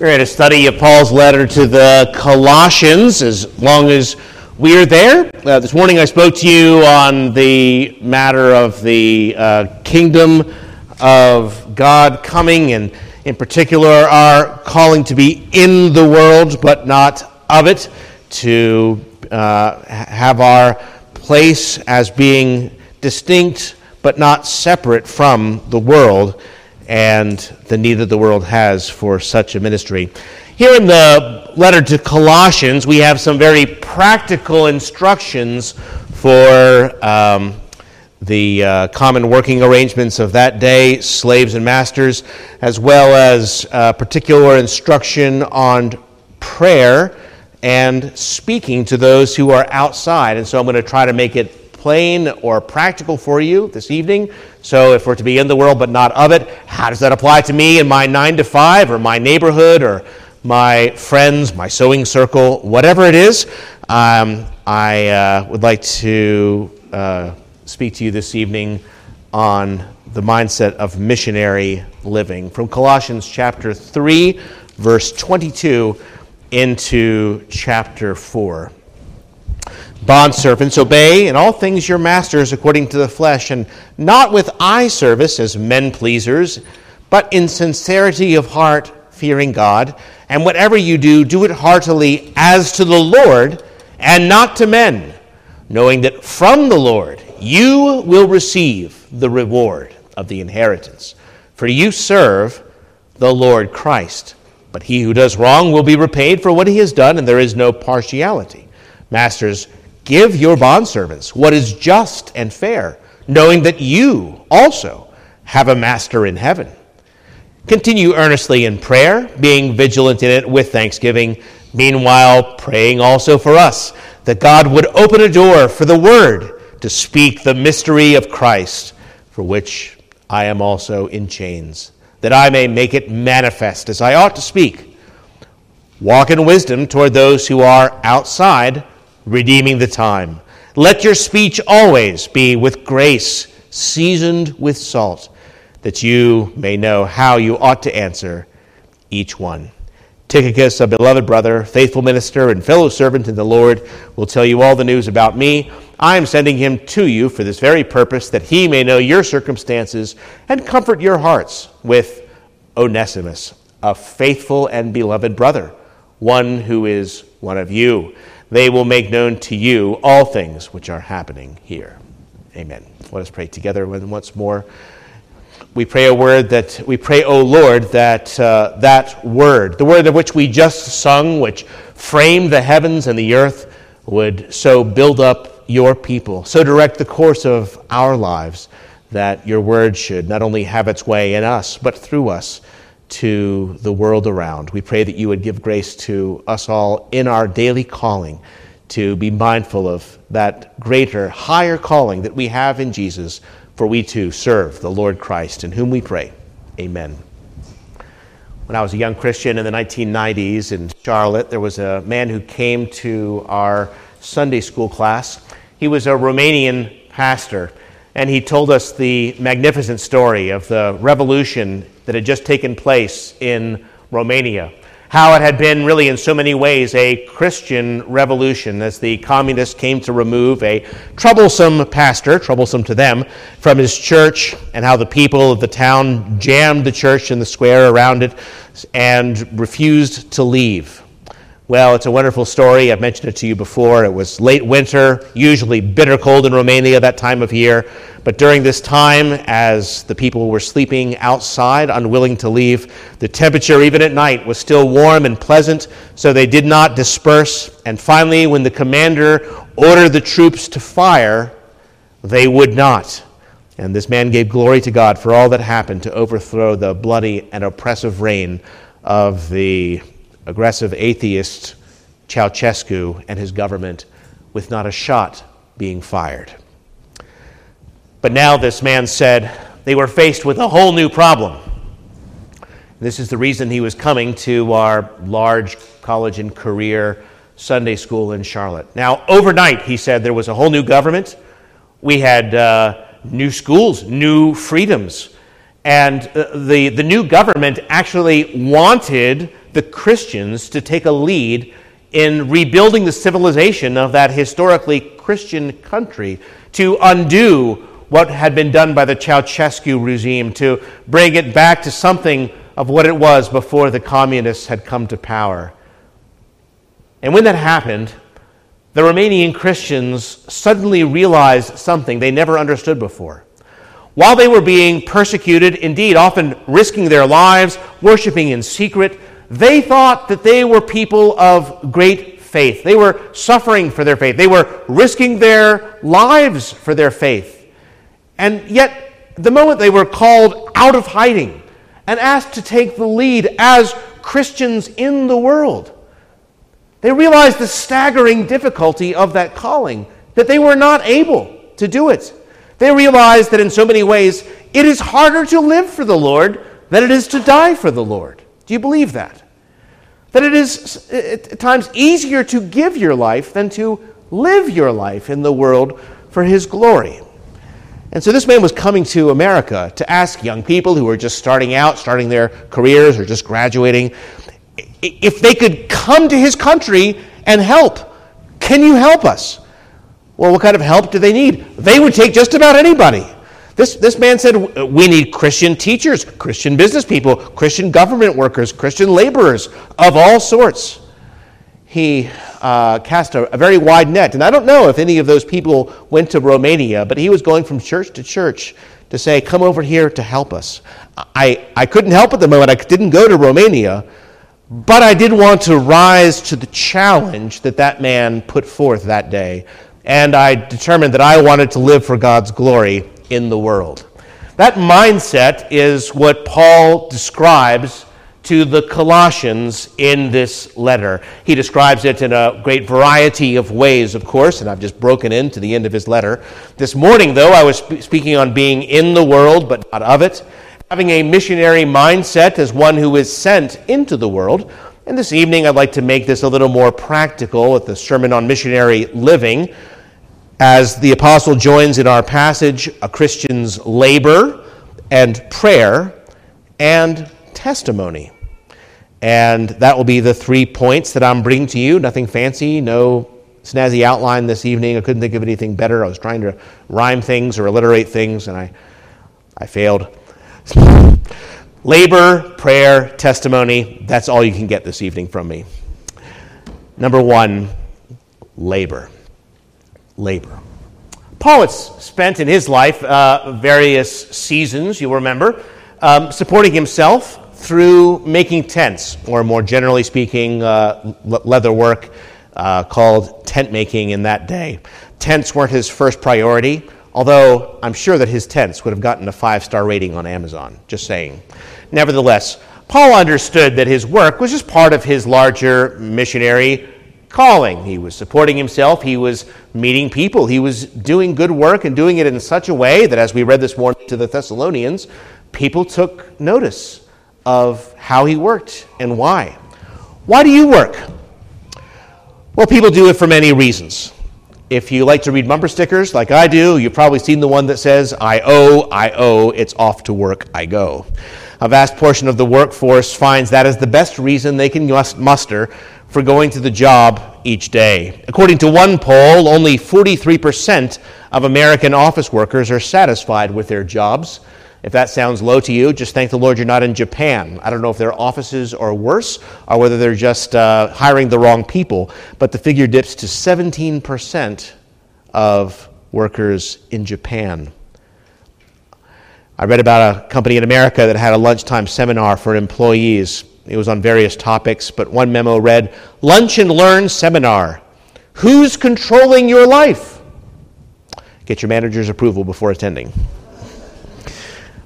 We're in a study of Paul's letter to the Colossians as long as we are there. Uh, this morning I spoke to you on the matter of the uh, kingdom of God coming, and in particular, our calling to be in the world but not of it, to uh, have our place as being distinct but not separate from the world and the need that the world has for such a ministry. Here in the letter to Colossians, we have some very practical instructions for um, the uh, common working arrangements of that day, slaves and masters, as well as uh, particular instruction on prayer and speaking to those who are outside. And so I'm going to try to make it plain or practical for you this evening. So, if we're to be in the world but not of it, how does that apply to me in my nine to five or my neighborhood or my friends, my sewing circle, whatever it is? Um, I uh, would like to uh, speak to you this evening on the mindset of missionary living from Colossians chapter 3, verse 22 into chapter 4. Bondservants, obey in all things your masters according to the flesh, and not with eye service as men pleasers, but in sincerity of heart, fearing God. And whatever you do, do it heartily as to the Lord and not to men, knowing that from the Lord you will receive the reward of the inheritance. For you serve the Lord Christ. But he who does wrong will be repaid for what he has done, and there is no partiality. Masters, Give your bondservants what is just and fair, knowing that you also have a master in heaven. Continue earnestly in prayer, being vigilant in it with thanksgiving, meanwhile praying also for us, that God would open a door for the word to speak the mystery of Christ, for which I am also in chains, that I may make it manifest as I ought to speak. Walk in wisdom toward those who are outside redeeming the time. Let your speech always be with grace, seasoned with salt, that you may know how you ought to answer each one. Tychicus, a beloved brother, faithful minister, and fellow servant in the Lord, will tell you all the news about me. I am sending him to you for this very purpose, that he may know your circumstances and comfort your hearts with Onesimus, a faithful and beloved brother, one who is one of you they will make known to you all things which are happening here. Amen. Let us pray together once more. We pray a word that we pray, O Lord, that uh, that word, the word of which we just sung, which framed the heavens and the earth, would so build up your people, so direct the course of our lives, that your word should not only have its way in us, but through us to the world around. We pray that you would give grace to us all in our daily calling to be mindful of that greater, higher calling that we have in Jesus, for we too serve the Lord Christ, in whom we pray. Amen. When I was a young Christian in the 1990s in Charlotte, there was a man who came to our Sunday school class. He was a Romanian pastor, and he told us the magnificent story of the revolution that had just taken place in Romania. How it had been, really, in so many ways, a Christian revolution as the communists came to remove a troublesome pastor, troublesome to them, from his church, and how the people of the town jammed the church in the square around it and refused to leave. Well, it's a wonderful story. I've mentioned it to you before. It was late winter, usually bitter cold in Romania that time of year. But during this time, as the people were sleeping outside, unwilling to leave, the temperature, even at night, was still warm and pleasant, so they did not disperse. And finally, when the commander ordered the troops to fire, they would not. And this man gave glory to God for all that happened to overthrow the bloody and oppressive reign of the aggressive atheist Ceausescu and his government with not a shot being fired. But now this man said they were faced with a whole new problem. This is the reason he was coming to our large college and career Sunday school in Charlotte. Now, overnight, he said there was a whole new government. We had uh, new schools, new freedoms. And uh, the, the new government actually wanted the Christians to take a lead in rebuilding the civilization of that historically Christian country, to undo what had been done by the Ceausescu regime, to bring it back to something of what it was before the communists had come to power. And when that happened, the Romanian Christians suddenly realized something they never understood before. While they were being persecuted, indeed, often risking their lives, worshiping in secret, they thought that they were people of great faith. They were suffering for their faith. They were risking their lives for their faith. And yet, the moment they were called out of hiding and asked to take the lead as Christians in the world, they realized the staggering difficulty of that calling, that they were not able to do it. They realized that in so many ways, it is harder to live for the Lord than it is to die for the Lord. Do you believe that? That it is at times easier to give your life than to live your life in the world for His glory. And so this man was coming to America to ask young people who were just starting out, starting their careers, or just graduating, if they could come to his country and help. Can you help us? Well, what kind of help do they need? They would take just about anybody. This, this man said, We need Christian teachers, Christian business people, Christian government workers, Christian laborers of all sorts. He uh, cast a, a, very wide net. And I don't know if any of those people went to Romania, but he was going from church to church to say, Come over here to help us. I, I couldn't help at the moment. I didn't go to Romania, but I did want to rise to the challenge that that man put forth that day. And I determined that I wanted to live for God's glory in the world. That mindset is what Paul describes to the Colossians in this letter. He describes it in a great variety of ways, of course, and I've just broken into the end of his letter. This morning, though, I was speaking on being in the world but not of it, having a missionary mindset as one who is sent into the world. And this evening, I'd like to make this a little more practical with the sermon on missionary living as the apostle joins in our passage a Christian's labor and prayer and testimony. And that will be the three points that I'm bringing to you. Nothing fancy, no snazzy outline this evening. I couldn't think of anything better. I was trying to rhyme things or alliterate things, and I, I failed. Labor, prayer, testimony, that's all you can get this evening from me. Number one, labor labor. Paul has spent in his life uh, various seasons, you'll remember, um, supporting himself through making tents, or more generally speaking, uh, leather work uh, called tent making in that day. Tents weren't his first priority, although I'm sure that his tents would have gotten a five star rating on Amazon, just saying. Nevertheless, Paul understood that his work was just part of his larger missionary calling. He was supporting himself, he was meeting people, he was doing good work and doing it in such a way that, as we read this morning to the Thessalonians, people took notice of how he worked and why. Why do you work? Well, people do it for many reasons. If you like to read bumper stickers like I do, you've probably seen the one that says, I owe, I owe, it's off to work, I go. A vast portion of the workforce finds that as the best reason they can muster for going to the job each day. According to one poll, only 43% of American office workers are satisfied with their jobs. If that sounds low to you, just thank the Lord you're not in Japan. I don't know if their offices are worse or whether they're just uh, hiring the wrong people, but the figure dips to 17% of workers in Japan. I read about a company in America that had a lunchtime seminar for employees it was on various topics, but one memo read Lunch and Learn Seminar. Who's controlling your life? Get your manager's approval before attending.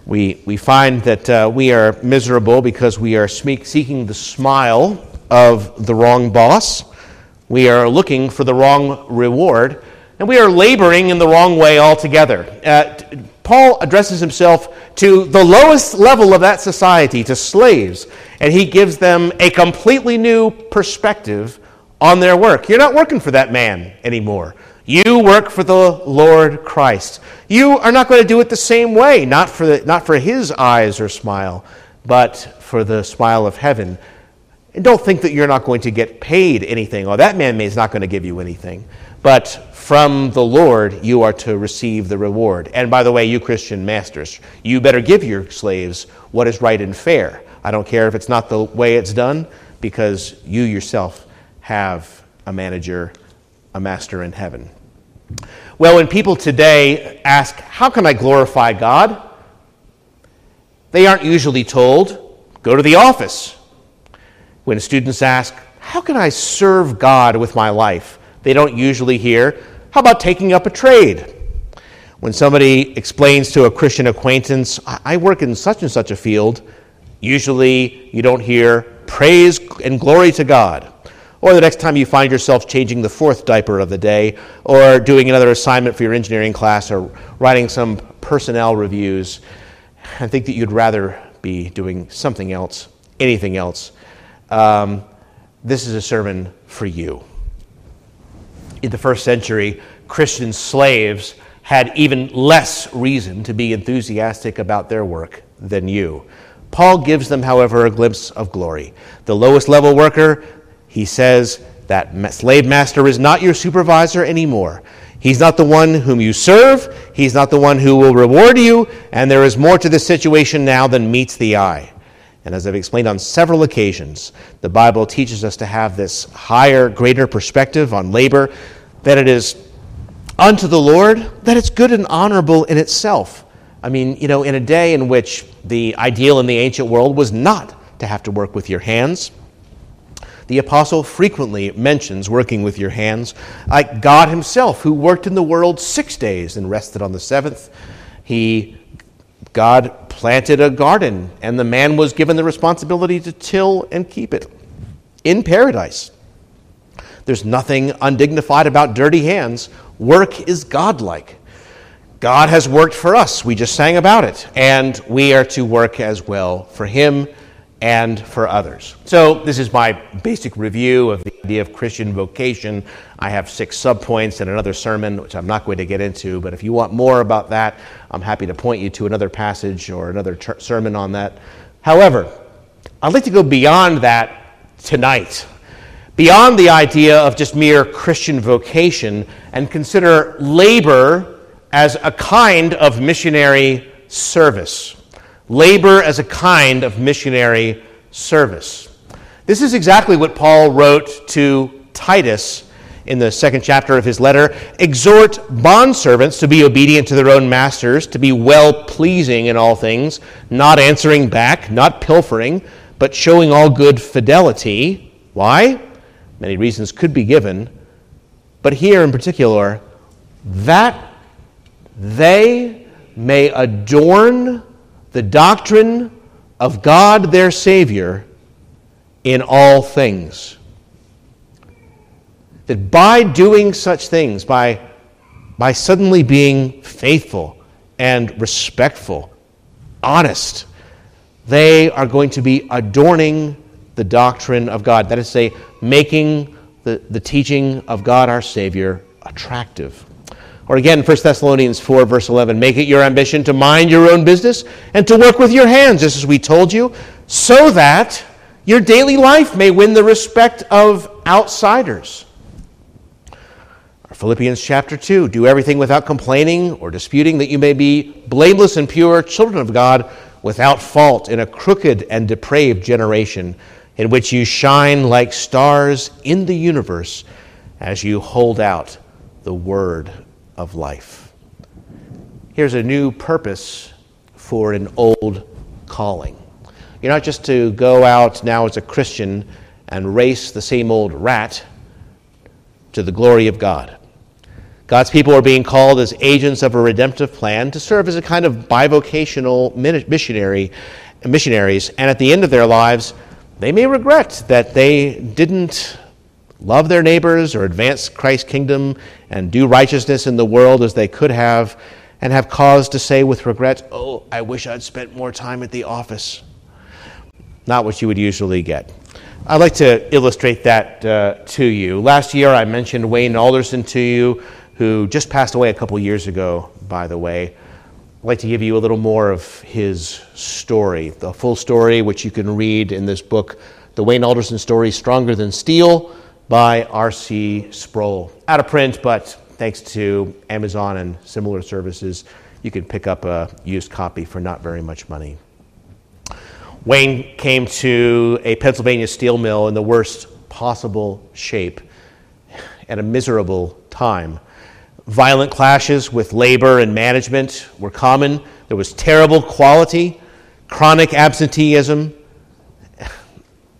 We, we find that uh, we are miserable because we are seeking the smile of the wrong boss. We are looking for the wrong reward. And we are laboring in the wrong way altogether. Uh, Paul addresses himself to the lowest level of that society, to slaves, and he gives them a completely new perspective on their work. You're not working for that man anymore. You work for the Lord Christ. You are not going to do it the same way, not for, the, not for his eyes or smile, but for the smile of heaven. And don't think that you're not going to get paid anything, or that man is not going to give you anything. But from the Lord you are to receive the reward. And by the way, you Christian masters, you better give your slaves what is right and fair. I don't care if it's not the way it's done, because you yourself have a manager, a master in heaven. Well, when people today ask, How can I glorify God? they aren't usually told, Go to the office. When students ask, How can I serve God with my life? they don't usually hear, How about taking up a trade? When somebody explains to a Christian acquaintance, I work in such and such a field, usually you don't hear, Praise and glory to God. Or the next time you find yourself changing the fourth diaper of the day, or doing another assignment for your engineering class, or writing some personnel reviews, I think that you'd rather be doing something else, anything else. Um, this is a sermon for you. In the first century, Christian slaves had even less reason to be enthusiastic about their work than you. Paul gives them, however, a glimpse of glory. The lowest level worker he says that slave master is not your supervisor anymore. He's not the one whom you serve, he's not the one who will reward you, and there is more to this situation now than meets the eye. And as I've explained on several occasions, the Bible teaches us to have this higher, greater perspective on labor, that it is unto the Lord, that it's good and honorable in itself. I mean, you know, in a day in which the ideal in the ancient world was not to have to work with your hands, the apostle frequently mentions working with your hands, like God himself, who worked in the world six days and rested on the seventh. He God planted a garden, and the man was given the responsibility to till and keep it in paradise. There's nothing undignified about dirty hands. Work is godlike. God has worked for us. We just sang about it. And we are to work as well for Him and for others. So, this is my basic review of the idea of Christian vocation. I have six subpoints and another sermon, which I'm not going to get into, but if you want more about that, I'm happy to point you to another passage or another ter- sermon on that. However, I'd like to go beyond that tonight, beyond the idea of just mere Christian vocation, and consider labor as a kind of missionary service labor as a kind of missionary service. This is exactly what Paul wrote to Titus in the second chapter of his letter. Exhort bondservants to be obedient to their own masters, to be well pleasing in all things, not answering back, not pilfering, but showing all good fidelity. Why? Many reasons could be given. But here in particular, that they may adorn the doctrine of God their Savior in all things. That by doing such things, by, by suddenly being faithful and respectful, honest, they are going to be adorning the doctrine of God. That is to say, making the, the teaching of God our Savior attractive. Or again, 1 Thessalonians 4, verse 11 make it your ambition to mind your own business and to work with your hands, just as we told you, so that your daily life may win the respect of outsiders. Philippians chapter 2 do everything without complaining or disputing, that you may be blameless and pure, children of God, without fault in a crooked and depraved generation, in which you shine like stars in the universe as you hold out the word of life. Here's a new purpose for an old calling. You're not just to go out now as a Christian and race the same old rat to the glory of God. God's people are being called as agents of a redemptive plan to serve as a kind of bivocational missionary, missionaries, and at the end of their lives, they may regret that they didn't love their neighbors or advance Christ's kingdom and do righteousness in the world as they could have, and have cause to say with regret, Oh, I wish I'd spent more time at the office. Not what you would usually get. I'd like to illustrate that uh, to you. Last year I mentioned Wayne Alderson to you, who just passed away a couple years ago, by the way. I'd like to give you a little more of his story, the full story, which you can read in this book, The Wayne Alderson Story Stronger Than Steel by R.C. Sproul. Out of print, but thanks to Amazon and similar services, you can pick up a used copy for not very much money. Wayne came to a Pennsylvania steel mill in the worst possible shape at a miserable time. Violent clashes with labor and management were common. There was terrible quality, chronic absenteeism,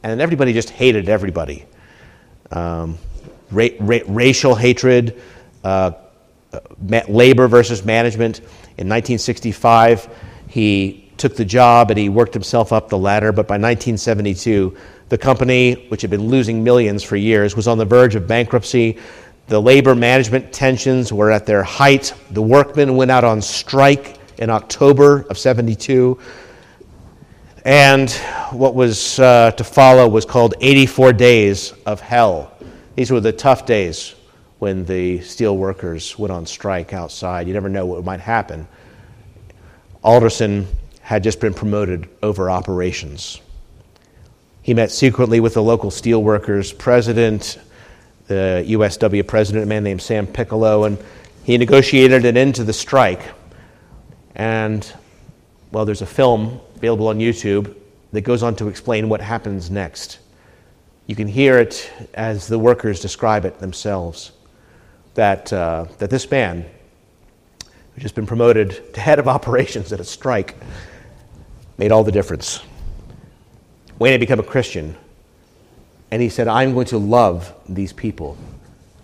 and everybody just hated everybody. Um, ra- ra- racial hatred, uh, ma- labor versus management. In 1965, he took the job and he worked himself up the ladder. But by 1972, the company, which had been losing millions for years, was on the verge of bankruptcy. The labor management tensions were at their height. The workmen went out on strike in October of 72. And what was uh, to follow was called 84 Days of Hell. These were the tough days when the steel workers went on strike outside. You never know what might happen. Alderson had just been promoted over operations. He met secretly with the local steelworkers president, the USW president, a man named Sam Piccolo, and he negotiated an end to the strike. And, well, there's a film available on YouTube that goes on to explain what happens next. You can hear it as the workers describe it themselves that, uh, that this man, who'd just been promoted to head of operations at a strike, made all the difference. Wayne had become a Christian, and he said, I'm going to love these people,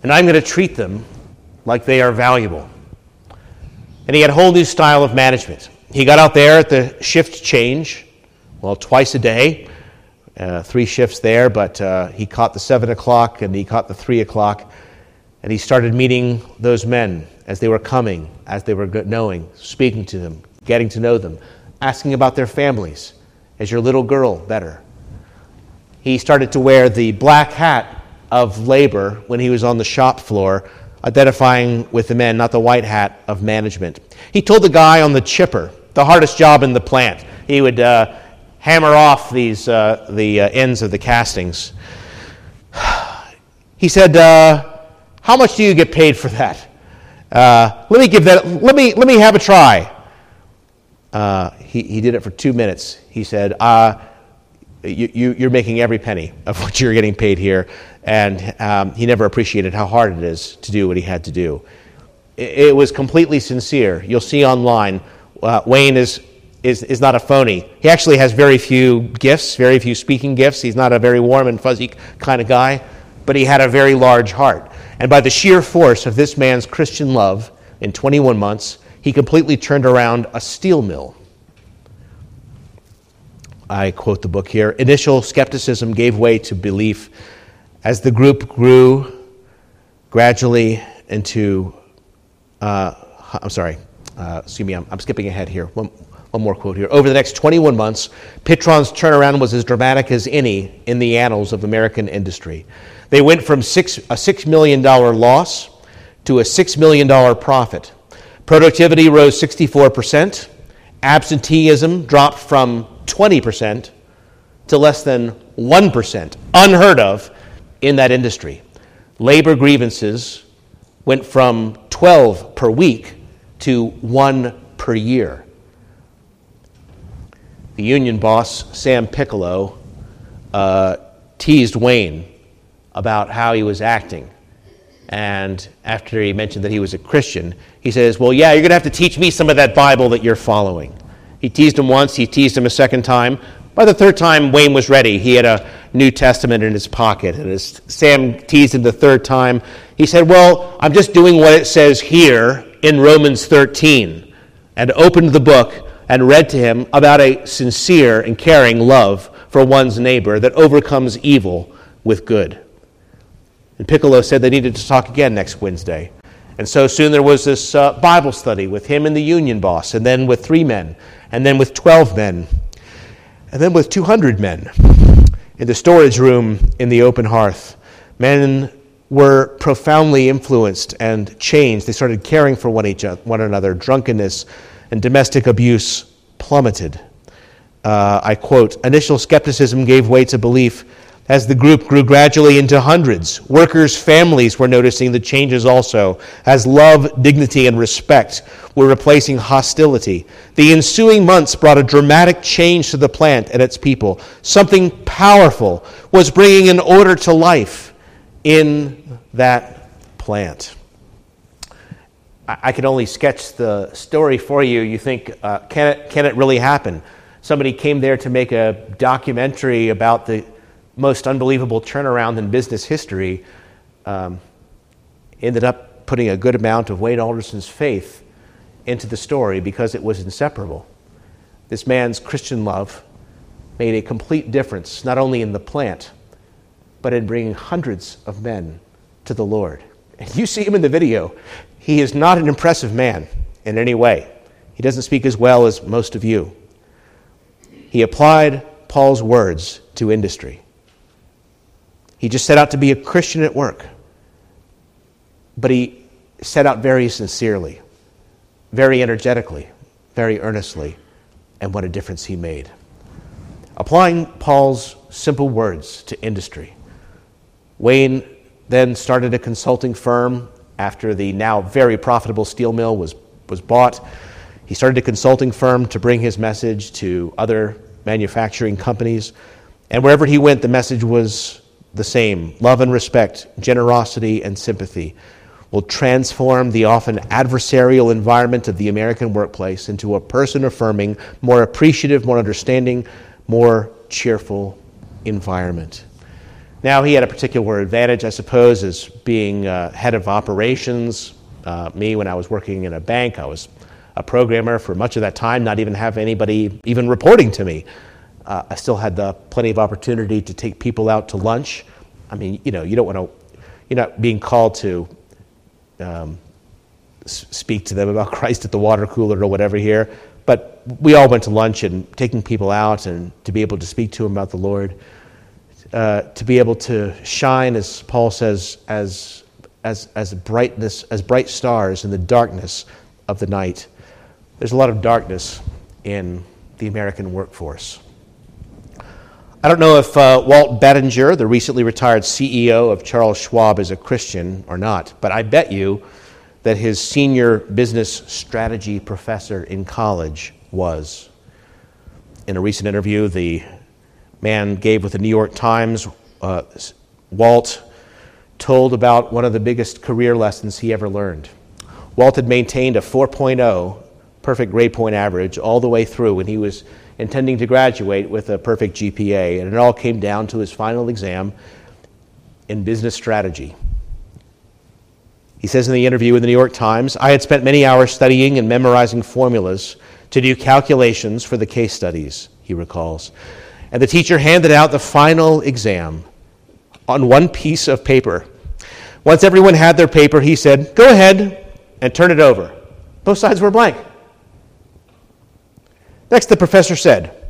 and I'm going to treat them like they are valuable. And he had a whole new style of management. He got out there at the shift change, well, twice a day, uh, three shifts there, but uh, he caught the 7 o'clock and he caught the 3 o'clock, and he started meeting those men as they were coming, as they were knowing, speaking to them, getting to know them, asking about their families. Is your little girl better? He started to wear the black hat of labor when he was on the shop floor, identifying with the men, not the white hat of management. He told the guy on the chipper, the hardest job in the plant, he would uh, hammer off these, uh, the uh, ends of the castings. He said, uh, How much do you get paid for that? Uh, let me give that, let me, let me have a try. Uh, he, he did it for two minutes. He said, you, you, are making every penny of what you're getting paid here. And um, he never appreciated how hard it is to do what he had to do. It was completely sincere. You'll see online, uh, Wayne is, is, is not a phony. He actually has very few gifts, very few speaking gifts. He's not a very warm and fuzzy kind of guy, but he had a very large heart. And by the sheer force of this man's Christian love, in 21 months, he completely turned around a steel mill. I quote the book here initial skepticism gave way to belief as the group grew gradually into. Uh, I'm sorry, uh, excuse me, I'm, I'm skipping ahead here. One, one more quote here. Over the next 21 months, Pittron's turnaround was as dramatic as any in the annals of American industry. They went from six, a $6 million loss to a $6 million profit. Productivity rose 64%. Absenteeism dropped from 20% to less than 1%, unheard of in that industry. Labor grievances went from 12 per week to one per year. The union boss, Sam Piccolo, uh, teased Wayne about how he was acting. And after he mentioned that he was a Christian, he says, Well, yeah, you're going to have to teach me some of that Bible that you're following. He teased him once, he teased him a second time. By the third time, Wayne was ready. He had a New Testament in his pocket. And as Sam teased him the third time, he said, Well, I'm just doing what it says here in Romans 13. And opened the book and read to him about a sincere and caring love for one's neighbor that overcomes evil with good. And Piccolo said they needed to talk again next Wednesday. And so soon there was this uh, Bible study with him and the union boss, and then with three men, and then with 12 men, and then with 200 men in the storage room in the open hearth. Men were profoundly influenced and changed. They started caring for one, each, one another. Drunkenness and domestic abuse plummeted. Uh, I quote Initial skepticism gave way to belief as the group grew gradually into hundreds. Workers' families were noticing the changes also, as love, dignity, and respect were replacing hostility. The ensuing months brought a dramatic change to the plant and its people. Something powerful was bringing an order to life in that plant. I can only sketch the story for you. You think, uh, can, it, can it really happen? Somebody came there to make a documentary about the most unbelievable turnaround in business history. Um, ended up putting a good amount of Wayne Alderson's faith into the story because it was inseparable. This man's Christian love made a complete difference, not only in the plant, but in bringing hundreds of men to the Lord. And you see him in the video. He is not an impressive man in any way. He doesn't speak as well as most of you. He applied Paul's words to industry. He just set out to be a Christian at work. But he set out very sincerely, very energetically, very earnestly, and what a difference he made. Applying Paul's simple words to industry, Wayne then started a consulting firm after the now very profitable steel mill was, was bought, he started a consulting firm to bring his message to other manufacturing companies. And wherever he went, the message was the same love and respect, generosity and sympathy will transform the often adversarial environment of the American workplace into a person affirming, more appreciative, more understanding, more cheerful environment. Now, he had a particular advantage, I suppose, as being uh, head of operations. Uh, me, when I was working in a bank, I was a programmer for much of that time, not even have anybody even reporting to me. Uh, I still had the plenty of opportunity to take people out to lunch. I mean, you know, you don't want to, you're not being called to um, speak to them about Christ at the water cooler or whatever here, but we all went to lunch and taking people out and to be able to speak to them about the Lord. Uh, to be able to shine, as Paul says, as, as, as, brightness, as bright stars in the darkness of the night. There's a lot of darkness in the American workforce. I don't know if uh, Walt Bettinger, the recently retired CEO of Charles Schwab, is a Christian or not, but I bet you that his senior business strategy professor in college was. In a recent interview, the man gave with the New York Times, uh, Walt told about one of the biggest career lessons he ever learned. Walt had maintained a 4.0 perfect grade point average all the way through when he was intending to graduate with a perfect GPA, and it all came down to his final exam in business strategy. He says in the interview with the New York Times, I had spent many hours studying and memorizing formulas to do calculations for the case studies, he recalls and the teacher handed out the final exam on one piece of paper. Once everyone had their paper, he said, Go ahead and turn it over. Both sides were blank. Next, the professor said,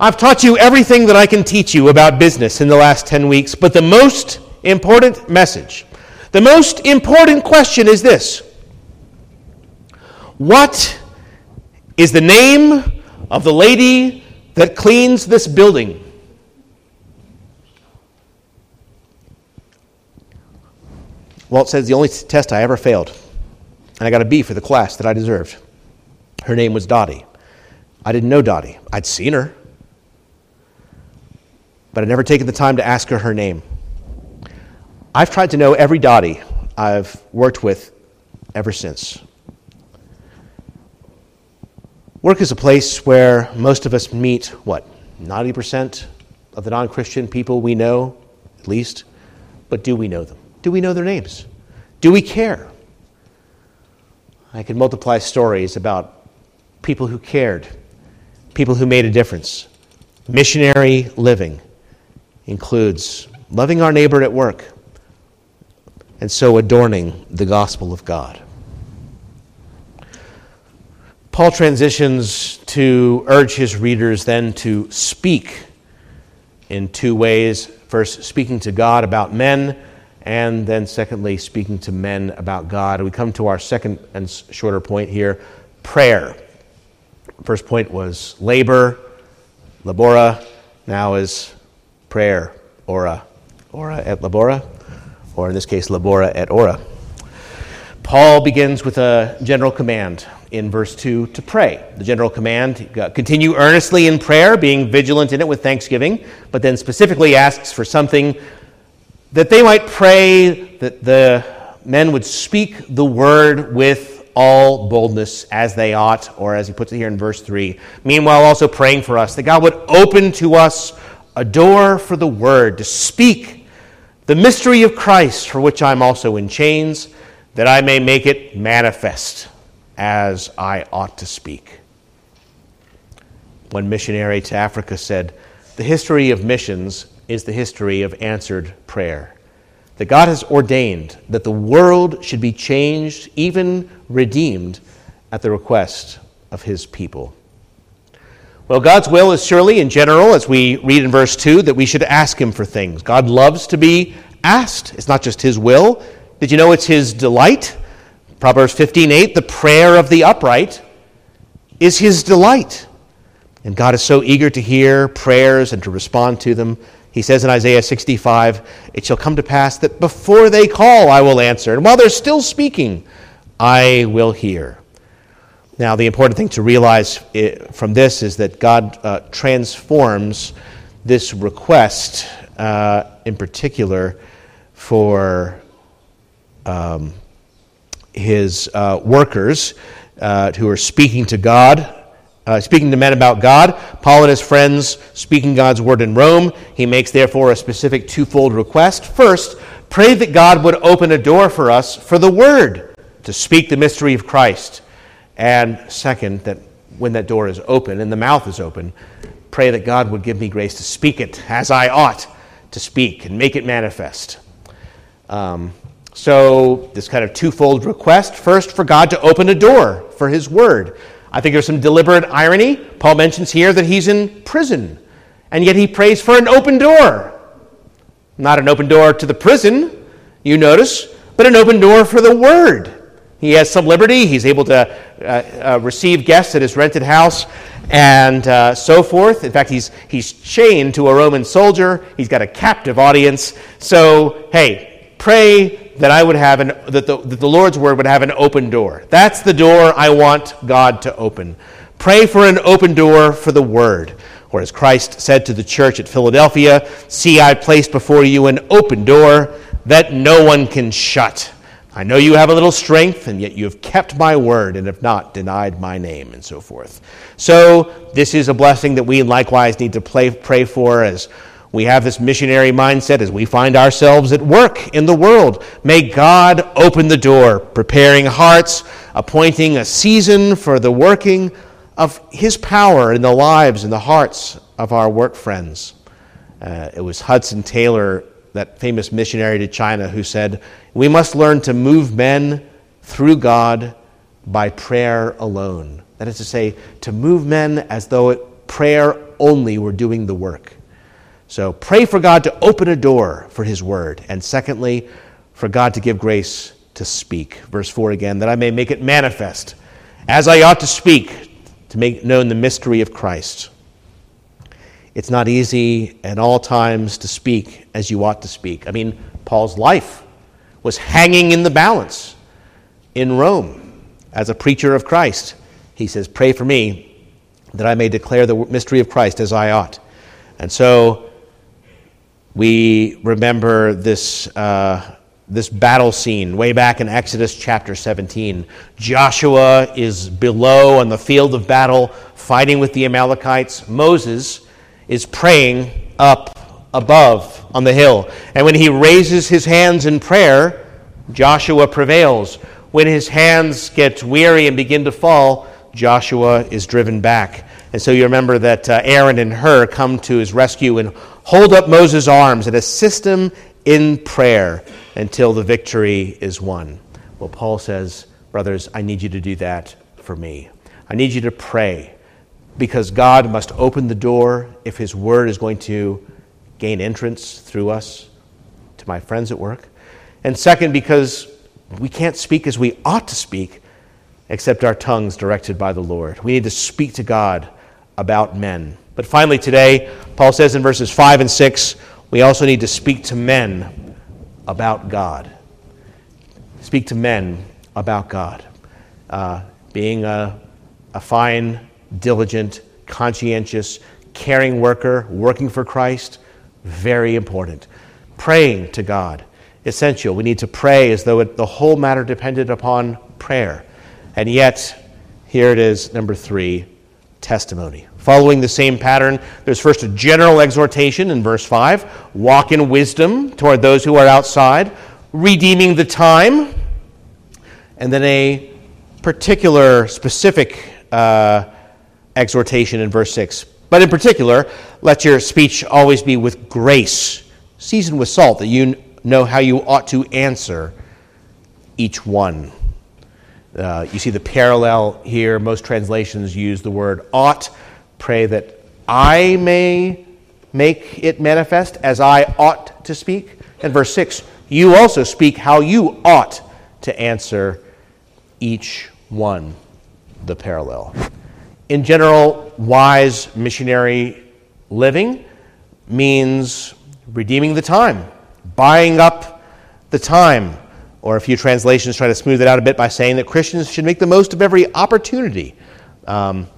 I've taught you everything that I can teach you about business in the last 10 weeks, but the most important message, the most important question is this What is the name of the lady that cleans this building. Walt says the only test I ever failed, and I got a B for the class that I deserved. Her name was Dottie. I didn't know Dottie. I'd seen her, but I'd never taken the time to ask her her name. I've tried to know every Dottie I've worked with ever since. Work is a place where most of us meet, what, 90% of the non Christian people we know, at least? But do we know them? Do we know their names? Do we care? I could multiply stories about people who cared, people who made a difference. Missionary living includes loving our neighbor at work and so adorning the gospel of God. Paul transitions to urge his readers then to speak in two ways. First, speaking to God about men, and then secondly, speaking to men about God. We come to our second and shorter point here prayer. First point was labor, labora, now is prayer, ora. Ora et labora, or in this case, labora et ora. Paul begins with a general command in verse 2 to pray. The general command uh, continue earnestly in prayer, being vigilant in it with thanksgiving, but then specifically asks for something that they might pray that the men would speak the word with all boldness as they ought, or as he puts it here in verse 3. Meanwhile, also praying for us that God would open to us a door for the word to speak the mystery of Christ, for which I'm also in chains, that I may make it manifest as I ought to speak. One missionary to Africa said, The history of missions is the history of answered prayer. That God has ordained that the world should be changed, even redeemed, at the request of his people. Well, God's will is surely, in general, as we read in verse 2, that we should ask Him for things. God loves to be asked. It's not just His will. Did you know it's His delight? Proverbs 15:8, the prayer of the upright is His delight. And God is so eager to hear prayers and to respond to them. He says in Isaiah 65, It shall come to pass that before they call, I will answer. And while they're still speaking, I will hear. Now, the important thing to realize eh, from this is that God uh, transforms this request uh, in particular for um, his uh, workers uh, who are speaking to God. Uh, speaking to men about God, Paul and his friends speaking God's word in Rome. He makes, therefore, a specific twofold request. First, pray that God would open a door for us for the word to speak the mystery of Christ and second, that when that door is open and the mouth is open, pray that God would give me grace to speak it as I ought to speak and make it manifest. Um, so, this kind of twofold request first, for God to open a door for His Word. I think there's some deliberate irony. Paul mentions here that he's in prison, and yet he prays for an open door. Not an open door to the prison, you notice, but an open door for the Word. He has some liberty. He's able to uh, uh, receive guests at his rented house and uh, so forth. In fact, he's, he's chained to a Roman soldier. He's got a captive audience. So, hey, pray that I would have an, that the, that the Lord's word would have an open door. That's the door I want God to open. Pray for an open door for the word. Or as Christ said to the church at Philadelphia, See, I placed before you an open door that no one can shut. I know you have a little strength, and yet you have kept my word and have not denied my name, and so forth. So, this is a blessing that we likewise need to play, pray for as we have this missionary mindset as we find ourselves at work in the world. May God open the door, preparing hearts, appointing a season for the working of His power in the lives and the hearts of our work friends. Uh, it was Hudson Taylor that famous missionary to China who said, We must learn to move men through God by prayer alone. That is to say, to move men as though prayer only were doing the work. So pray for God to open a door for His word. And secondly, for God to give grace to speak. Verse 4 again, that I may make it manifest as I ought to speak to make known the mystery of Christ it's not easy at all times to speak as you ought to speak. I mean, Paul's life was hanging in the balance in Rome as a preacher of Christ. He says, Pray for me that I may declare the mystery of Christ as I ought. And so we remember this, uh, this battle scene way back in Exodus chapter 17. Joshua is below on the field of battle fighting with the Amalekites. Moses is praying up above on the hill. And when he raises his hands in prayer, Joshua prevails. When his hands get weary and begin to fall, Joshua is driven back. And so you remember that uh, Aaron and Hur come to his rescue and hold up Moses' arms and assist him in prayer until the victory is won. Well, Paul says, Brothers, I need you to do that for me. I need you to pray because God must open the door if His word is going to gain entrance through us to my friends at work. And second, because we can't speak as we ought to speak except our tongues directed by the Lord. We need to speak to God about men. But finally, today, Paul says in verses 5 and 6, we also need to speak to men about God. Speak to men about God. Uh, being a, a fine, diligent, conscientious, caring worker, working for Christ, very important. Praying to God, essential. We need to pray as though it, the whole matter depended upon prayer. And yet, here it is, number three testimony. Following the same pattern, there's first a general exhortation in verse 5 walk in wisdom toward those who are outside, redeeming the time, and then a particular, specific uh, exhortation in verse 6. But in particular, let your speech always be with grace, seasoned with salt, that you know how you ought to answer each one. Uh, you see the parallel here. Most translations use the word ought. Pray that I may make it manifest as I ought to speak. And verse 6 you also speak how you ought to answer each one. The parallel. In general, wise missionary living means redeeming the time, buying up the time or a few translations try to smooth it out a bit by saying that Christians should make the most of every opportunity. Um,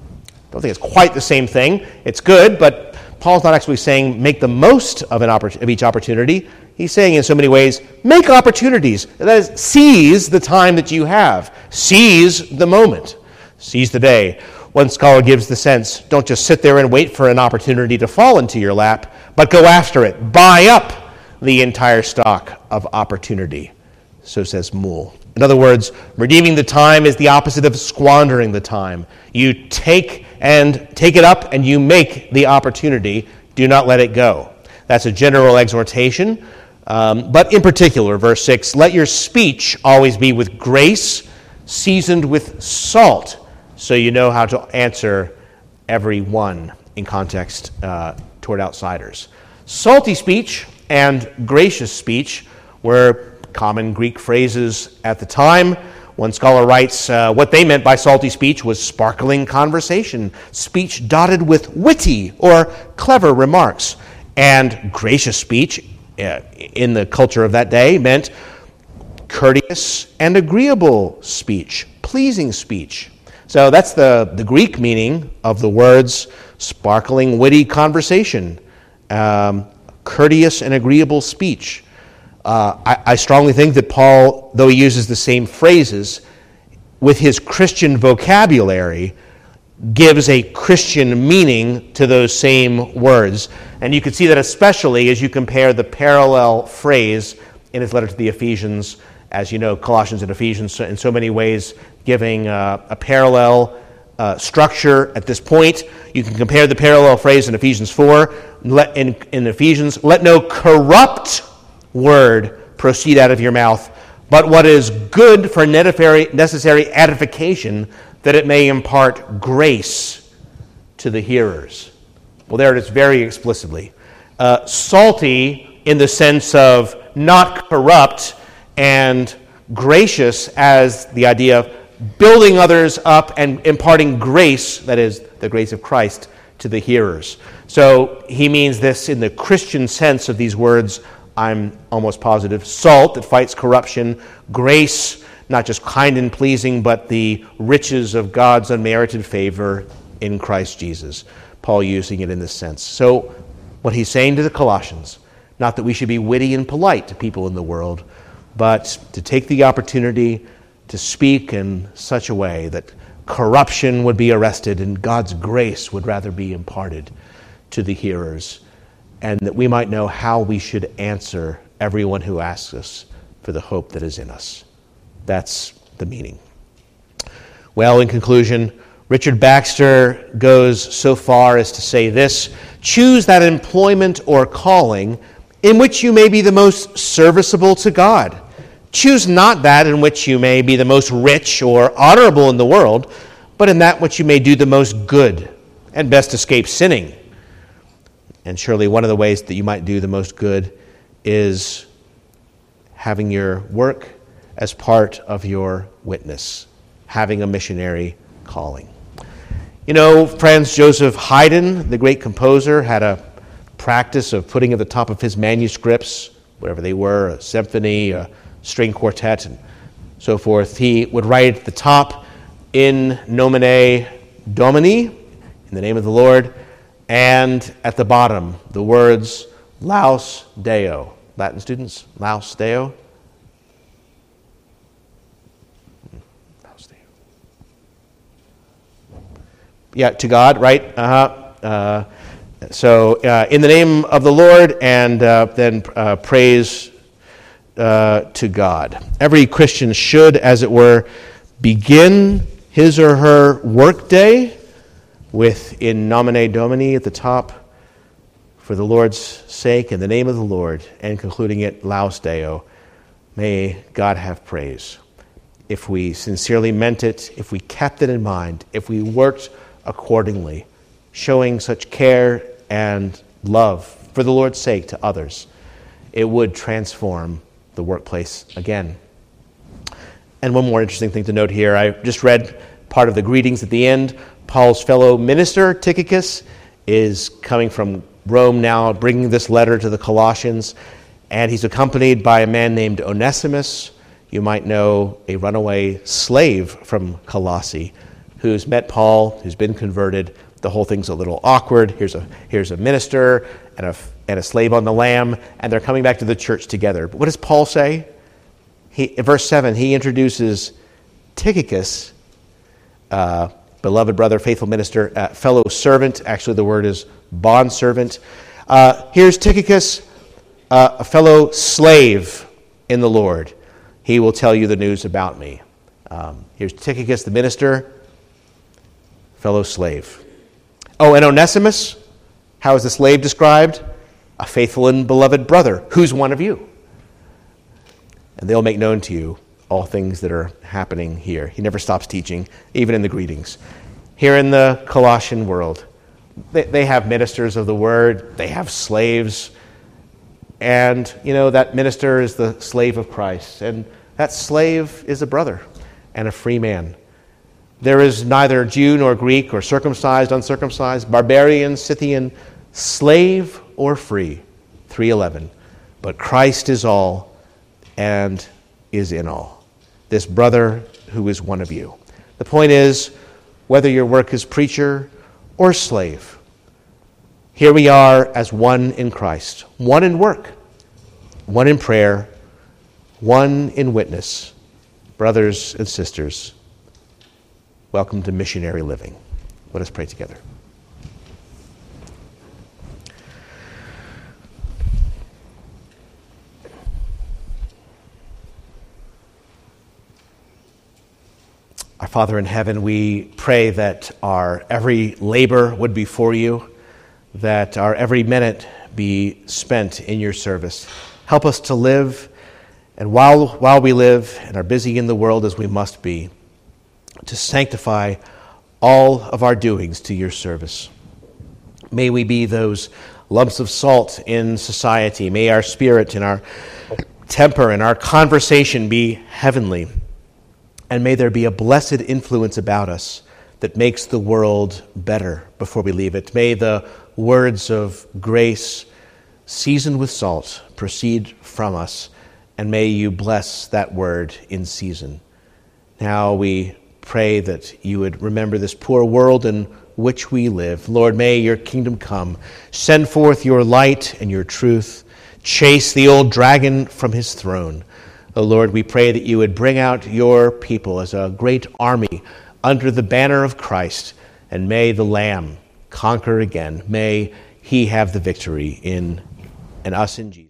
don't think it's quite the same thing. It's good, but Paul's not actually saying make the most of, an oppor- of each opportunity. He's saying in so many ways, make opportunities. That is, seize the time that you have, seize the moment, seize the day. One scholar gives the sense don't just sit there and wait for an opportunity to fall into your lap, but go after it. Buy up the entire stock of opportunity so says Moule. In other words, redeeming the time is the opposite of squandering the time. You take and take it up and you make the opportunity. Do not let it go. That's a general exhortation. Um, but in particular, verse 6 let your speech always be with grace, seasoned with salt, so you know how to answer every one in context uh, toward outsiders. Salty speech and gracious speech were common Greek phrases at the time. One scholar writes uh, what they meant by salty speech was sparkling conversation, speech dotted with witty or clever remarks. And gracious speech, uh, in the culture of that day, meant courteous and agreeable speech, pleasing speech. So that's the, the Greek meaning of the words sparkling, witty conversation, um, courteous and agreeable speech. Uh, I, I strongly think that Paul, though he uses the same phrases, with his Christian vocabulary, gives a Christian meaning to those same words. And you can see that especially as you compare the parallel phrase in his letter to the Ephesians, as you know, Colossians and Ephesians, in so many ways, giving uh, a parallel uh, structure at this point. You can compare the parallel phrase in Ephesians 4. Let, in, in Ephesians, let no corrupt word proceed out of your mouth, but what is good for necessary edification, that it may impart grace to the hearers. Well, there it is very explicitly. Uh, salty in the sense of not corrupt, and gracious as the idea of building others up and imparting grace, that is, the grace of Christ, to the hearers. So he means this in the Christian sense of these words I'm almost positive, salt that fights corruption, grace, not just kind and pleasing, but the riches of God's unmerited favor in Christ Jesus. Paul using it in this sense. So, what he's saying to the Colossians, not that we should be witty and polite to people in the world, but to take the opportunity to speak in such a way that corruption would be arrested and God's grace would rather be imparted to the hearers and that we might know how we should answer everyone who asks us for the hope that is in us. That's the meaning. Well, in conclusion, Richard Baxter goes so far as to say this choose that employment or calling in which you may be the most serviceable to God. Choose not that in which you may be the most rich or honorable in the world, but in that which you may do the most good and best escape sinning. And surely one of the ways that you might do the most good is having your work as part of your witness. having a missionary calling. You know, Franz Joseph Haydn, the great composer, had a practice of putting at the top of his manuscripts, whatever they were, a symphony, a string quartet, and so forth. He would write at the top, in nomine Domini, in the name of the Lord, and at the bottom, the words Laus Deo. Latin students, Laus Deo. Yeah, to God, right? Uh-huh. Uh, so, uh, in the name of the Lord, and uh, then uh, praise uh, to God. Every Christian should, as it were, begin his or her workday with in nomine domini at the top for the Lord's sake, in the name of the Lord, and concluding it laus deo. May God have praise. If we sincerely meant it, if we kept it in mind, if we worked accordingly, showing such care and love for the Lord's sake to others, it would transform the workplace again. And one more interesting thing to note here I just read part of the greetings at the end. Paul's fellow minister, Tychicus, is coming from Rome now, bringing this letter to the Colossians, and he's accompanied by a man named Onesimus. You might know a runaway slave from Colossae who's met Paul, who's been converted. The whole thing's a little awkward. Here's a, here's a minister and a, and a slave on the lam, and they're coming back to the church together. But what does Paul say? He, in verse 7, he introduces Tychicus, uh, beloved brother, faithful minister, uh, fellow servant. Actually, the word is bondservant. Uh, here's Tychicus, uh, a fellow slave in the Lord. He will tell you the news about me. Um, here's Tychicus, the minister, fellow slave. Oh, and Onesimus, how is the slave described? A faithful and beloved brother. Who's one of you? And they'll make known to you all things that are happening here. He never stops teaching, even in the greetings. Here in the Colossian world, they, they have ministers of the word, they have slaves, and, you know, that minister is the slave of Christ, and that slave is a brother and a free man. There is neither Jew nor Greek or circumcised, uncircumcised, barbarian, Scythian, slave or free. 311. But Christ is all and is in all. This brother who is one of you. The point is, whether your work is preacher or slave, here we are as one in Christ, one in work, one in prayer, one in witness. Brothers and sisters, welcome to missionary living. Let us pray together. Our Father in heaven, we pray that our every labor would be for you, that our every minute be spent in your service. Help us to live, and while, while we live and are busy in the world as we must be, to sanctify all of our doings to your service. May we be those lumps of salt in society. May our spirit and our temper and our conversation be heavenly and may there be a blessed influence about us that makes the world better before we leave it. May the words of grace, seasoned with salt, proceed from us, and may you bless that word in season. Now we pray that you would remember this poor world in which we live. Lord, may your kingdom come. Send forth your light and your truth. Chase the old dragon from his throne. O Lord, we pray that you would bring out your people as a great army under the banner of Christ, and may the Lamb conquer again. May he have the victory in and us in Jesus.